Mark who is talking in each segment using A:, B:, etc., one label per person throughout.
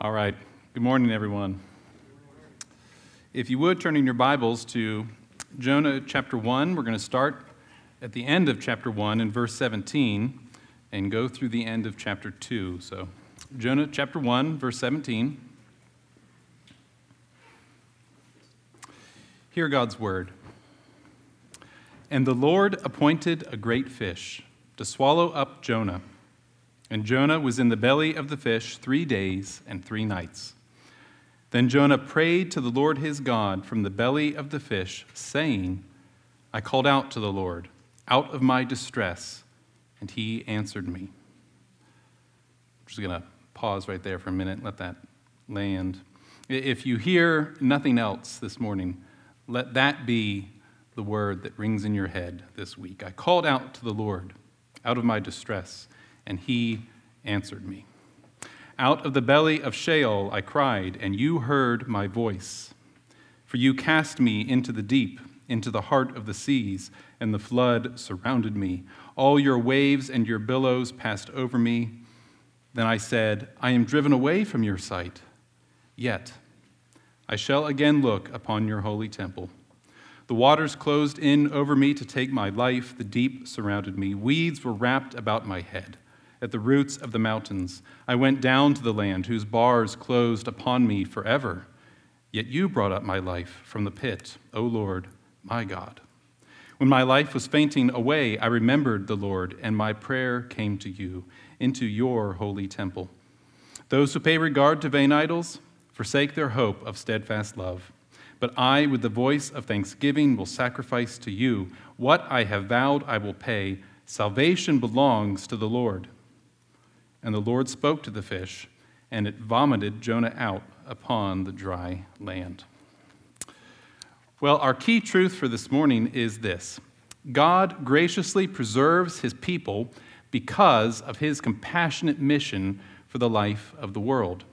A: All right. Good morning, everyone. If you would turn in your Bibles to Jonah chapter 1, we're going to start at the end of chapter 1 in verse 17 and go through the end of chapter 2. So, Jonah chapter 1, verse 17. Hear God's word. And the Lord appointed a great fish to swallow up Jonah. And Jonah was in the belly of the fish three days and three nights. Then Jonah prayed to the Lord his God from the belly of the fish, saying, I called out to the Lord out of my distress, and he answered me. I'm just going to pause right there for a minute, let that land. If you hear nothing else this morning, let that be the word that rings in your head this week. I called out to the Lord out of my distress and he answered me. Out of the belly of Sheol I cried, and you heard my voice. For you cast me into the deep, into the heart of the seas, and the flood surrounded me. All your waves and your billows passed over me. Then I said, I am driven away from your sight. Yet I shall again look upon your holy temple. The waters closed in over me to take my life. The deep surrounded me. Weeds were wrapped about my head at the roots of the mountains. I went down to the land whose bars closed upon me forever. Yet you brought up my life from the pit, O Lord, my God. When my life was fainting away, I remembered the Lord, and my prayer came to you, into your holy temple. Those who pay regard to vain idols forsake their hope of steadfast love. But I, with the voice of thanksgiving, will sacrifice to you. What I have vowed, I will pay. Salvation belongs to the Lord. And the Lord spoke to the fish, and it vomited Jonah out upon the dry land. Well, our key truth for this morning is this God graciously preserves his people because of his compassionate mission for the life of the world.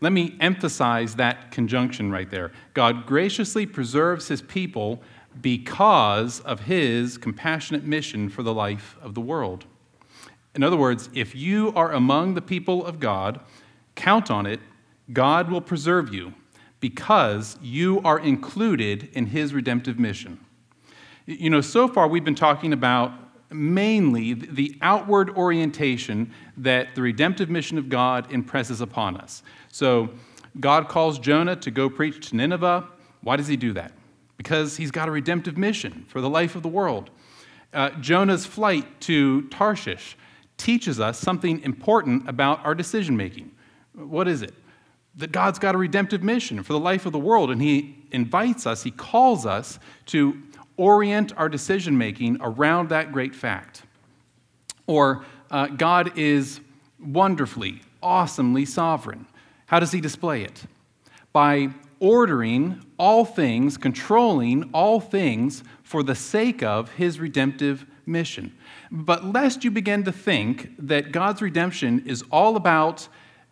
A: Let me emphasize that conjunction right there. God graciously preserves his people because of his compassionate mission for the life of the world. In other words, if you are among the people of God, count on it, God will preserve you because you are included in his redemptive mission. You know, so far we've been talking about mainly the outward orientation that the redemptive mission of God impresses upon us. So, God calls Jonah to go preach to Nineveh. Why does he do that? Because he's got a redemptive mission for the life of the world. Uh, Jonah's flight to Tarshish teaches us something important about our decision making. What is it? That God's got a redemptive mission for the life of the world, and He invites us, He calls us to orient our decision making around that great fact. Or, uh, God is wonderfully, awesomely sovereign. How does He display it? By ordering all things, controlling all things for the sake of His redemptive mission. But lest you begin to think that God's redemption is all about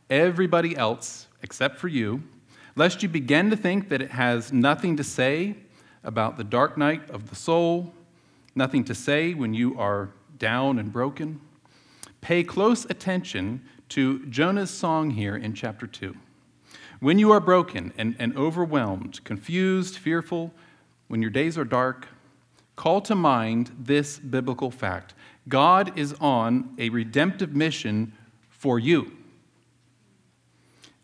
A: everybody else except for you, lest you begin to think that it has nothing to say about the dark night of the soul, nothing to say when you are down and broken, pay close attention to Jonah's song here in chapter 2. When you are broken and, and overwhelmed, confused, fearful, when your days are dark, call to mind this biblical fact God is on a redemptive mission for you.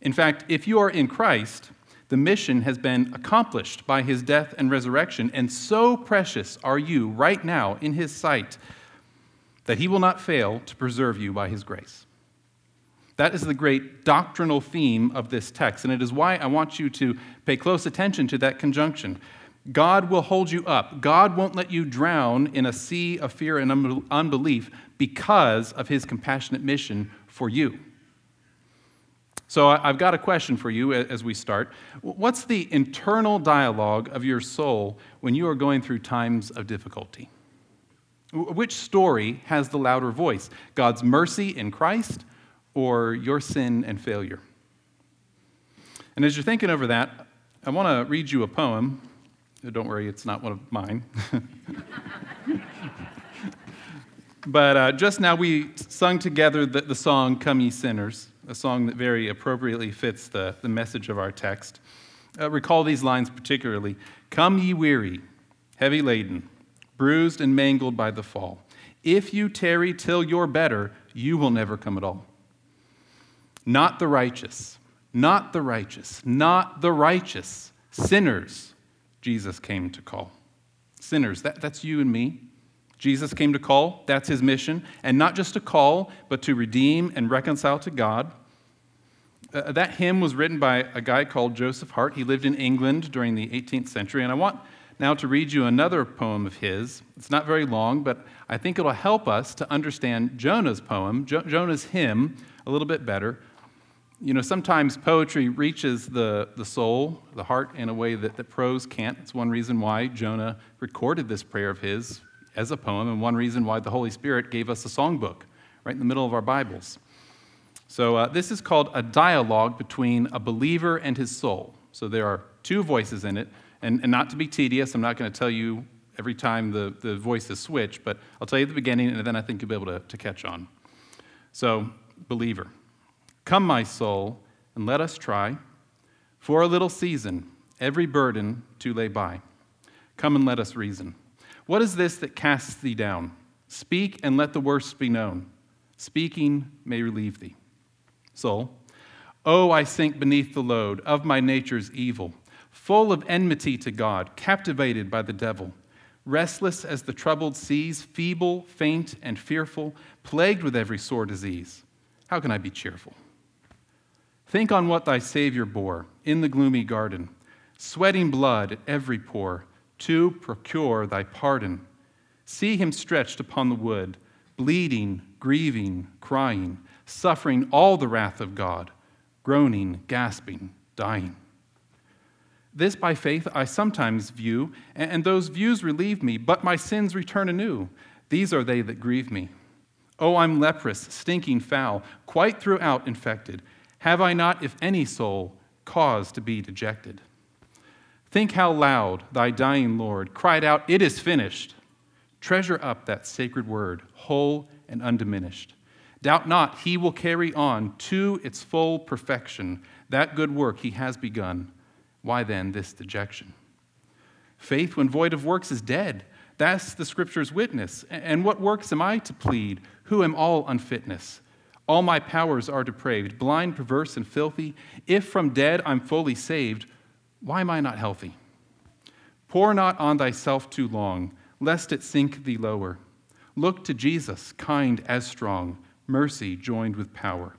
A: In fact, if you are in Christ, the mission has been accomplished by his death and resurrection, and so precious are you right now in his sight that he will not fail to preserve you by his grace. That is the great doctrinal theme of this text, and it is why I want you to pay close attention to that conjunction. God will hold you up. God won't let you drown in a sea of fear and unbelief because of his compassionate mission for you. So, I've got a question for you as we start. What's the internal dialogue of your soul when you are going through times of difficulty? Which story has the louder voice? God's mercy in Christ or your sin and failure? And as you're thinking over that, I want to read you a poem don't worry, it's not one of mine. but uh, just now we sung together the, the, song Come Ye Sinners. a song that very appropriately fits the, the message of our text. Uh, recall these lines particularly Come, ye weary, heavy laden, bruised and mangled by the fall. If you tarry till you're better, you will never come at all. Not the righteous, not the righteous, not the righteous, sinners, Jesus came to call. Sinners, that, that's you and me. Jesus came to call, that's his mission, and not just to call, but to redeem and reconcile to God. Uh, that hymn was written by a guy called Joseph Hart. He lived in England during the 18th century, and I want now to read you another poem of his. It's not very long, but I think it'll help us to understand Jonah's poem, jo- Jonah's hymn, a little bit better. You know, sometimes poetry reaches the, the soul, the heart, in a way that, that prose can't. It's one reason why Jonah recorded this prayer of his as a poem, and one reason why the Holy Spirit gave us a songbook right in the middle of our Bibles. So, uh, this is called a dialogue between a believer and his soul. So, there are two voices in it. And, and not to be tedious, I'm not going to tell you every time the, the voices switch, but I'll tell you the beginning, and then I think you'll be able to, to catch on. So, believer, come, my soul, and let us try for a little season every burden to lay by. Come and let us reason. What is this that casts thee down? Speak and let the worst be known. Speaking may relieve thee. Soul, oh, I sink beneath the load of my nature's evil, full of enmity to God, captivated by the devil, restless as the troubled seas, feeble, faint, and fearful, plagued with every sore disease. How can I be cheerful? Think on what thy Savior bore in the gloomy garden, sweating blood at every pore to procure thy pardon. See him stretched upon the wood, bleeding, grieving, crying, suffering all the wrath of God, groaning, gasping, dying. This by faith I sometimes view, and those views relieve me, but my sins return anew. These are they that grieve me. Oh, I'm leprous, stinking foul, quite throughout infected. Have I not, if any soul, cause to be dejected? Think how loud thy dying Lord cried out, It is finished. Treasure up that sacred word, whole and undiminished. Doubt not, he will carry on to its full perfection that good work he has begun. Why then this dejection? Faith, when void of works, is dead. That's the scripture's witness. And what works am I to plead? Who am all unfitness? All my powers are depraved, blind, perverse, and filthy. If from dead I'm fully saved, why am I not healthy? Pore not on thyself too long, lest it sink thee lower. Look to Jesus, kind as strong, mercy joined with power.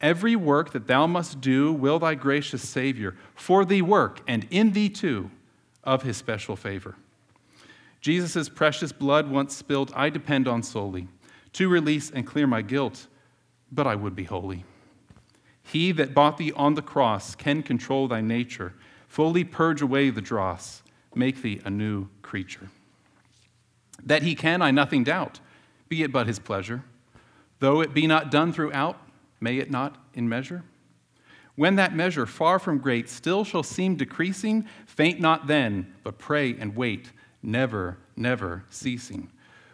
A: Every work that thou must do will thy gracious Savior for thee work, and in thee too, of his special favor. Jesus' precious blood once spilled, I depend on solely to release and clear my guilt, but I would be holy. He that bought thee on the cross can control thy nature fully purge away the dross, make thee a new creature. That he can, I nothing doubt, be it but his pleasure. Though it be not done throughout, may it not in measure? When that measure, far from great, still shall seem decreasing, faint not then, but pray and wait, never, never ceasing.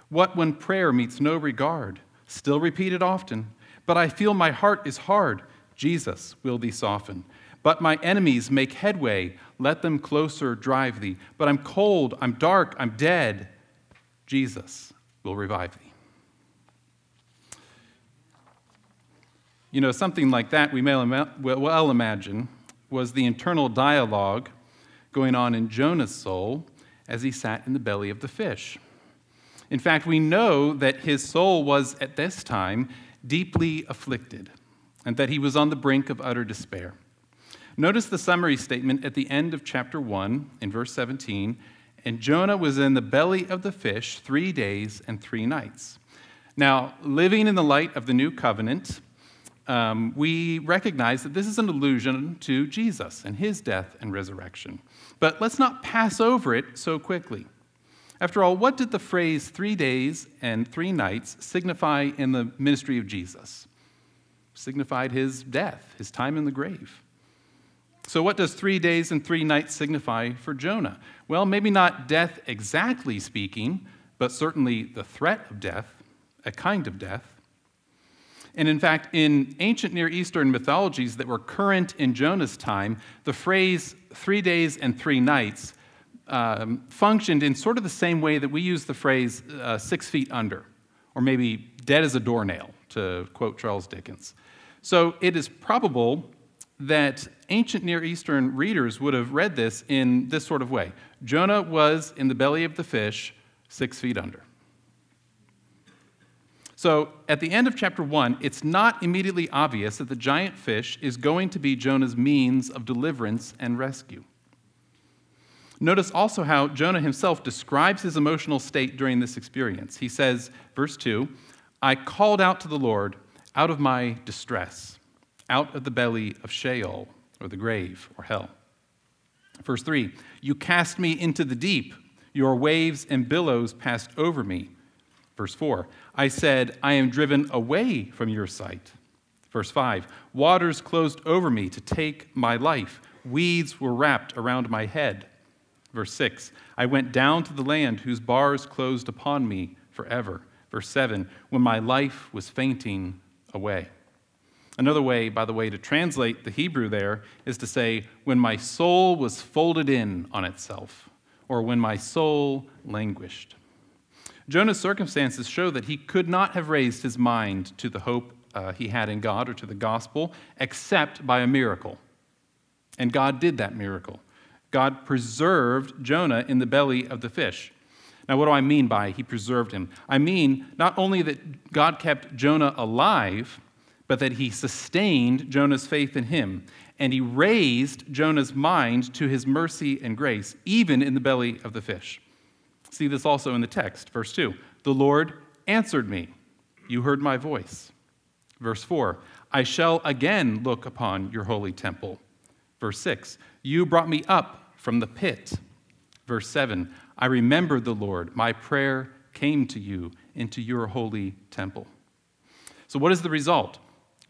A: What when prayer meets no regard? Still repeated often, but I feel my heart is hard. Jesus will thee soften. But my enemies make headway. Let them closer drive thee. But I'm cold, I'm dark, I'm dead. Jesus will revive thee. You know, something like that we may well imagine was the internal dialogue going on in Jonah's soul as he sat in the belly of the fish. In fact, we know that his soul was at this time deeply afflicted and that he was on the brink of utter despair. Notice the summary statement at the end of chapter 1 in verse 17. And Jonah was in the belly of the fish three days and three nights. Now, living in the light of the new covenant, um, we recognize that this is an allusion to Jesus and his death and resurrection. But let's not pass over it so quickly. After all, what did the phrase three days and three nights signify in the ministry of Jesus? signified his death, his time in the grave. So, what does three days and three nights signify for Jonah? Well, maybe not death exactly speaking, but certainly the threat of death, a kind of death. And in fact, in ancient Near Eastern mythologies that were current in Jonah's time, the phrase three days and three nights um, functioned in sort of the same way that we use the phrase uh, six feet under, or maybe dead as a doornail, to quote Charles Dickens. So it is probable that ancient Near Eastern readers would have read this in this sort of way Jonah was in the belly of the fish, six feet under. So at the end of chapter one, it's not immediately obvious that the giant fish is going to be Jonah's means of deliverance and rescue. Notice also how Jonah himself describes his emotional state during this experience. He says, verse 2, I called out to the Lord out of my distress, out of the belly of Sheol, or the grave, or hell. Verse 3 You cast me into the deep, your waves and billows passed over me. Verse 4 I said, I am driven away from your sight. Verse 5 Waters closed over me to take my life, weeds were wrapped around my head. Verse 6 I went down to the land whose bars closed upon me forever. Verse 7 When my life was fainting away. Another way, by the way, to translate the Hebrew there is to say, when my soul was folded in on itself, or when my soul languished. Jonah's circumstances show that he could not have raised his mind to the hope uh, he had in God or to the gospel except by a miracle. And God did that miracle. God preserved Jonah in the belly of the fish. Now, what do I mean by he preserved him? I mean not only that God kept Jonah alive, but that he sustained Jonah's faith in him, and he raised Jonah's mind to his mercy and grace, even in the belly of the fish. See this also in the text. Verse 2 The Lord answered me. You heard my voice. Verse 4 I shall again look upon your holy temple. Verse 6 You brought me up from the pit. Verse 7 I remembered the Lord. My prayer came to you into your holy temple. So, what is the result?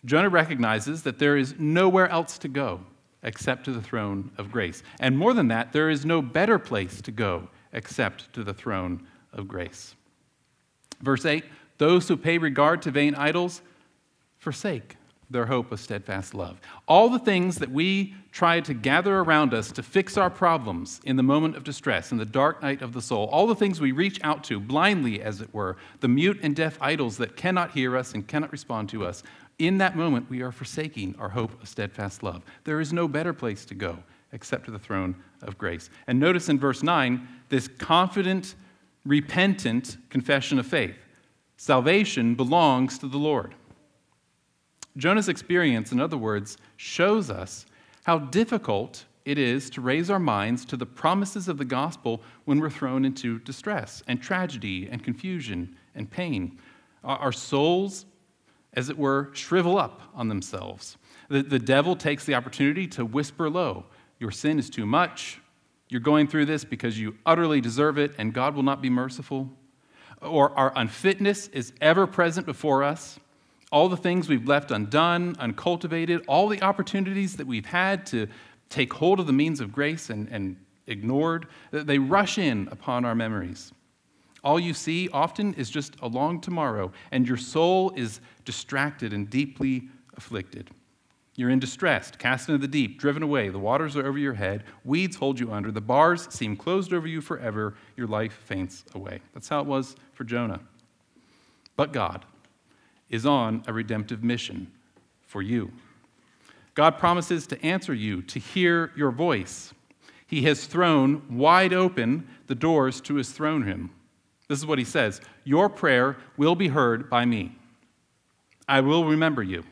A: Jonah recognizes that there is nowhere else to go except to the throne of grace. And more than that, there is no better place to go except to the throne of grace. Verse 8 Those who pay regard to vain idols forsake their hope of steadfast love. All the things that we try to gather around us to fix our problems in the moment of distress, in the dark night of the soul, all the things we reach out to blindly, as it were, the mute and deaf idols that cannot hear us and cannot respond to us, in that moment, we are forsaking our hope of steadfast love. There is no better place to go except to the throne of grace. And notice in verse 9 this confident, repentant confession of faith salvation belongs to the Lord. Jonah's experience, in other words, shows us how difficult it is to raise our minds to the promises of the gospel when we're thrown into distress and tragedy and confusion and pain. Our souls as it were, shrivel up on themselves. The, the devil takes the opportunity to whisper low Your sin is too much. You're going through this because you utterly deserve it, and God will not be merciful. Or our unfitness is ever present before us. All the things we've left undone, uncultivated, all the opportunities that we've had to take hold of the means of grace and, and ignored, they rush in upon our memories. All you see often is just a long tomorrow, and your soul is distracted and deeply afflicted. You're in distress, cast into the deep, driven away. The waters are over your head. Weeds hold you under. The bars seem closed over you forever. Your life faints away. That's how it was for Jonah. But God is on a redemptive mission for you. God promises to answer you, to hear your voice. He has thrown wide open the doors to his throne room. This is what he says Your prayer will be heard by me. I will remember you,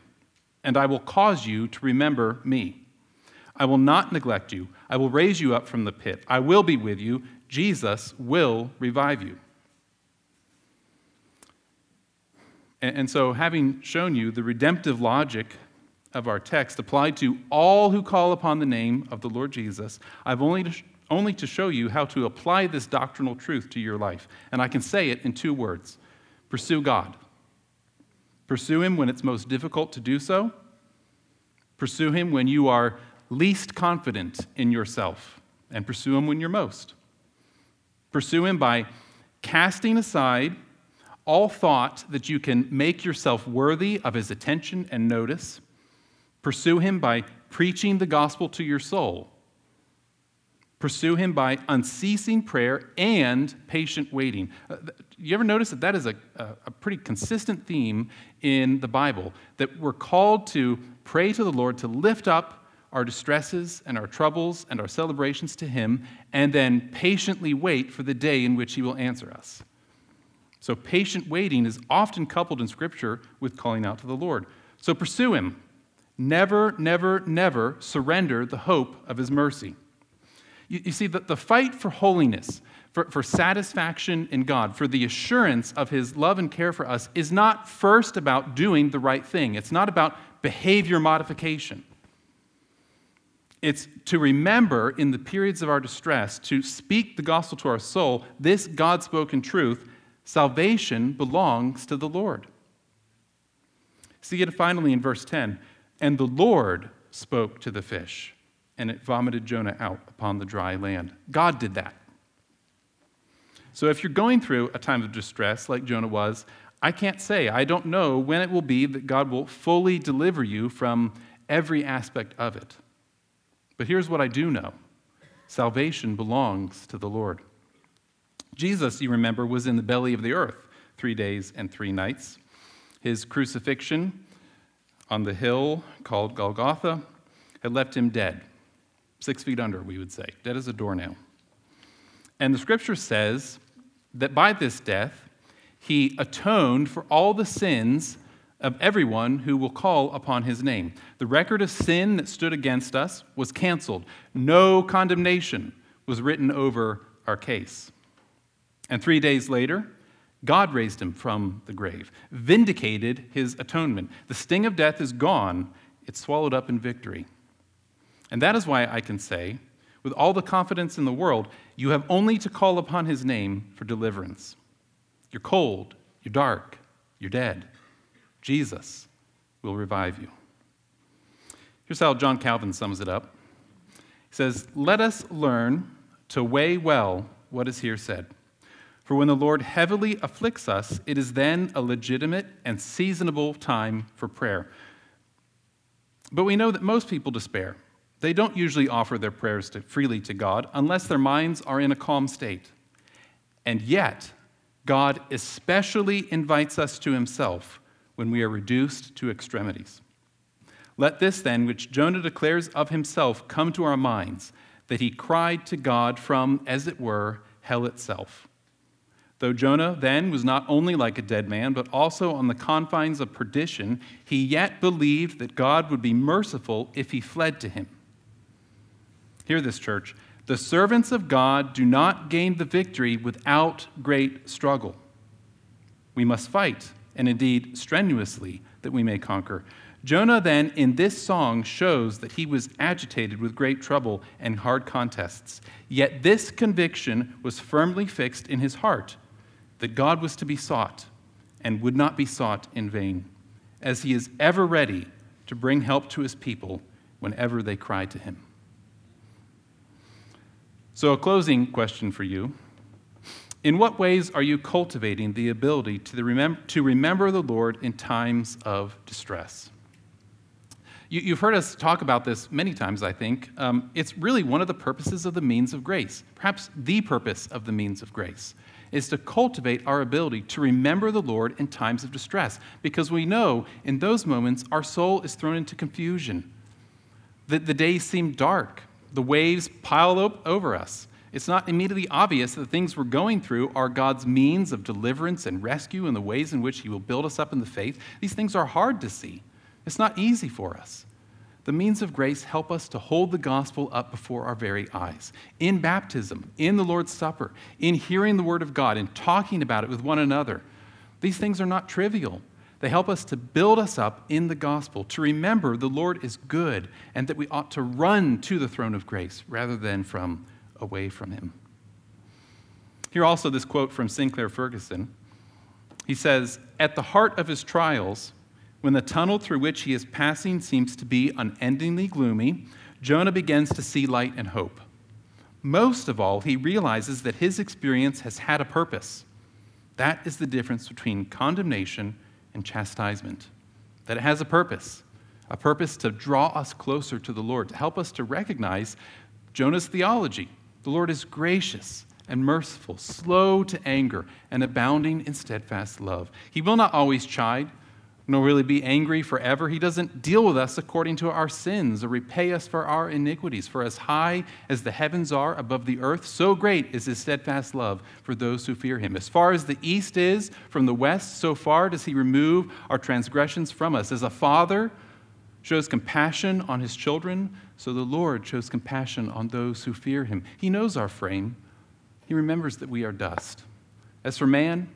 A: and I will cause you to remember me. I will not neglect you. I will raise you up from the pit. I will be with you. Jesus will revive you. And so, having shown you the redemptive logic of our text applied to all who call upon the name of the Lord Jesus, I've only only to show you how to apply this doctrinal truth to your life. And I can say it in two words pursue God. Pursue Him when it's most difficult to do so. Pursue Him when you are least confident in yourself. And pursue Him when you're most. Pursue Him by casting aside all thought that you can make yourself worthy of his attention and notice. Pursue him by preaching the gospel to your soul. Pursue him by unceasing prayer and patient waiting. Uh, you ever notice that that is a, a pretty consistent theme in the Bible? That we're called to pray to the Lord to lift up our distresses and our troubles and our celebrations to him, and then patiently wait for the day in which he will answer us. So, patient waiting is often coupled in Scripture with calling out to the Lord. So, pursue him. Never, never, never surrender the hope of his mercy. You, you see, the, the fight for holiness, for, for satisfaction in God, for the assurance of his love and care for us, is not first about doing the right thing. It's not about behavior modification. It's to remember in the periods of our distress, to speak the gospel to our soul, this God spoken truth salvation belongs to the Lord. See it finally in verse 10 and the Lord spoke to the fish, and it vomited Jonah out upon the dry land. God did that. So if you're going through a time of distress like Jonah was, I can't say, I don't know when it will be that God will fully deliver you from every aspect of it. But here's what I do know salvation belongs to the Lord. Jesus, you remember, was in the belly of the earth three days and three nights. His crucifixion on the hill called Golgotha had left him dead, six feet under, we would say, dead as a doornail. And the scripture says that by this death, he atoned for all the sins of everyone who will call upon his name. The record of sin that stood against us was canceled. No condemnation was written over our case. And three days later, God raised him from the grave, vindicated his atonement. The sting of death is gone, it's swallowed up in victory. And that is why I can say, with all the confidence in the world, you have only to call upon his name for deliverance. You're cold, you're dark, you're dead. Jesus will revive you. Here's how John Calvin sums it up. He says, Let us learn to weigh well what is here said. For when the Lord heavily afflicts us, it is then a legitimate and seasonable time for prayer. But we know that most people despair. They don't usually offer their prayers to, freely to God unless their minds are in a calm state. And yet, God especially invites us to himself when we are reduced to extremities. Let this then, which Jonah declares of himself, come to our minds that he cried to God from, as it were, hell itself. Though Jonah then was not only like a dead man, but also on the confines of perdition, he yet believed that God would be merciful if he fled to him. Hear this, church. The servants of God do not gain the victory without great struggle. We must fight, and indeed strenuously, that we may conquer. Jonah, then, in this song, shows that he was agitated with great trouble and hard contests. Yet this conviction was firmly fixed in his heart that God was to be sought and would not be sought in vain, as he is ever ready to bring help to his people whenever they cry to him. So, a closing question for you. In what ways are you cultivating the ability to, remember, to remember the Lord in times of distress? You, have heard us talk about this many times, I think. Um, it's really one of the purposes of the means of grace, perhaps the purpose of the means of grace is to cultivate our ability to remember the Lord in times of distress, because we know in those moments our soul is thrown into confusion. The, the days seem dark, the waves pile up over us. It's not immediately obvious that the things we're going through are God's means of deliverance and rescue and the ways in which He will build us up in the faith. These things are hard to see. It's not easy for us. The means of grace help us to hold the gospel up before our very eyes. In baptism, in the Lord's Supper, in hearing the word of God, in talking about it with one another. These things are not trivial. They help us to build us up in the gospel, to remember the Lord is good and that we ought to run to the throne of grace rather than from away from him. Here also this quote from Sinclair Ferguson. He says, At the heart of his trials, when the tunnel through which he is passing seems to be unendingly gloomy, Jonah begins to see light and hope. Most of all, he realizes that his experience has had a purpose. That is the difference between condemnation and chastisement. That it has a purpose, a purpose to draw us closer to the Lord, to help us to recognize Jonah's theology. The Lord is gracious and merciful, slow to anger, and abounding in steadfast love. He will not always chide, nor really be angry forever. He doesn't deal with us according to our sins or repay us for our iniquities. For as high as the heavens are above the earth, so great is his steadfast love for those who fear him. As far as the east is from the west, so far does he remove our transgressions from us. As a father shows compassion on his children, so the Lord shows compassion on those who fear him. He knows our frame, he remembers that we are dust. As for man,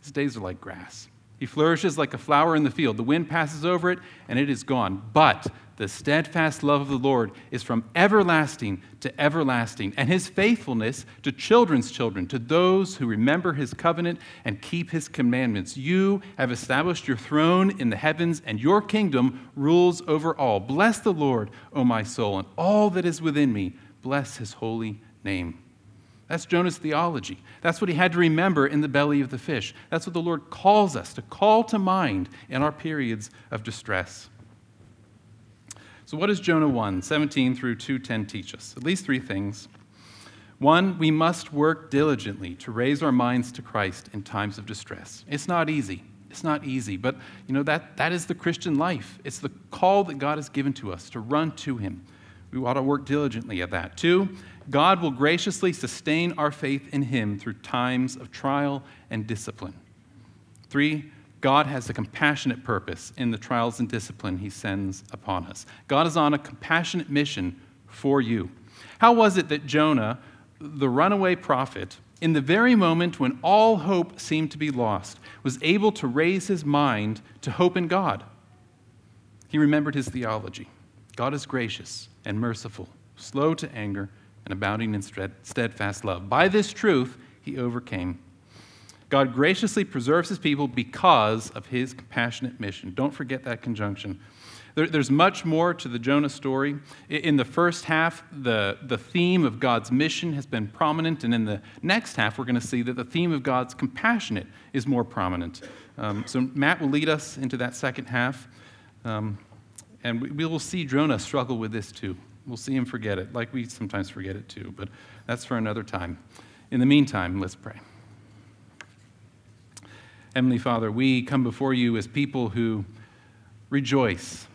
A: his days are like grass. He flourishes like a flower in the field. The wind passes over it, and it is gone. But the steadfast love of the Lord is from everlasting to everlasting, and his faithfulness to children's children, to those who remember his covenant and keep his commandments. You have established your throne in the heavens, and your kingdom rules over all. Bless the Lord, O my soul, and all that is within me. Bless his holy name. That's Jonah's theology. That's what he had to remember in the belly of the fish. That's what the Lord calls us to call to mind in our periods of distress. So, what does Jonah 1 17 through 210 teach us? At least three things. One, we must work diligently to raise our minds to Christ in times of distress. It's not easy. It's not easy, but you know that, that is the Christian life. It's the call that God has given to us to run to Him. We ought to work diligently at that. Two, God will graciously sustain our faith in Him through times of trial and discipline. Three, God has a compassionate purpose in the trials and discipline He sends upon us. God is on a compassionate mission for you. How was it that Jonah, the runaway prophet, in the very moment when all hope seemed to be lost, was able to raise his mind to hope in God? He remembered his theology. God is gracious and merciful, slow to anger and abounding in steadfast love. By this truth, he overcame. God graciously preserves his people because of his compassionate mission. Don't forget that conjunction. There, there's much more to the Jonah story. In the first half, the, the theme of God's mission has been prominent, and in the next half, we're going to see that the theme of God's compassionate is more prominent. Um, so, Matt will lead us into that second half, um, and we, we will see Jonah struggle with this too. We'll see him forget it, like we sometimes forget it too, but that's for another time. In the meantime, let's pray. Heavenly Father, we come before you as people who rejoice,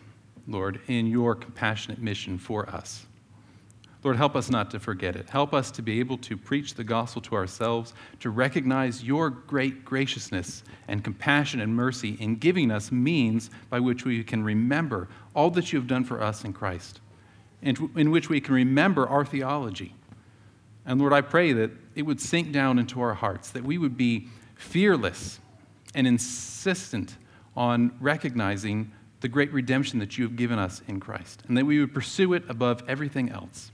A: Lord, in your compassionate mission for us. Lord, help us not to forget it. Help us to be able to preach the gospel to ourselves, to recognize your great graciousness and compassion and mercy in giving us means by which we can remember all that you have done for us in Christ in which we can remember our theology. And Lord, I pray that it would sink down into our hearts, that we would be fearless and insistent on recognizing the great redemption that you have given us in Christ, and that we would pursue it above everything else.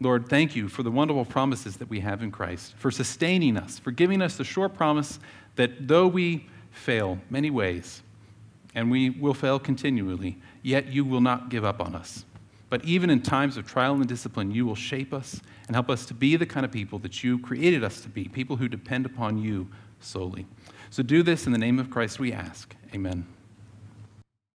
A: Lord, thank you for the wonderful promises that we have in Christ, for sustaining us, for giving us the sure promise that though we fail many ways, and we will fail continually, yet you will not give up on us. But even in times of trial and discipline, you will shape us and help us to be the kind of people that you created us to be, people who depend upon you solely. So do this in the name of Christ, we ask. Amen.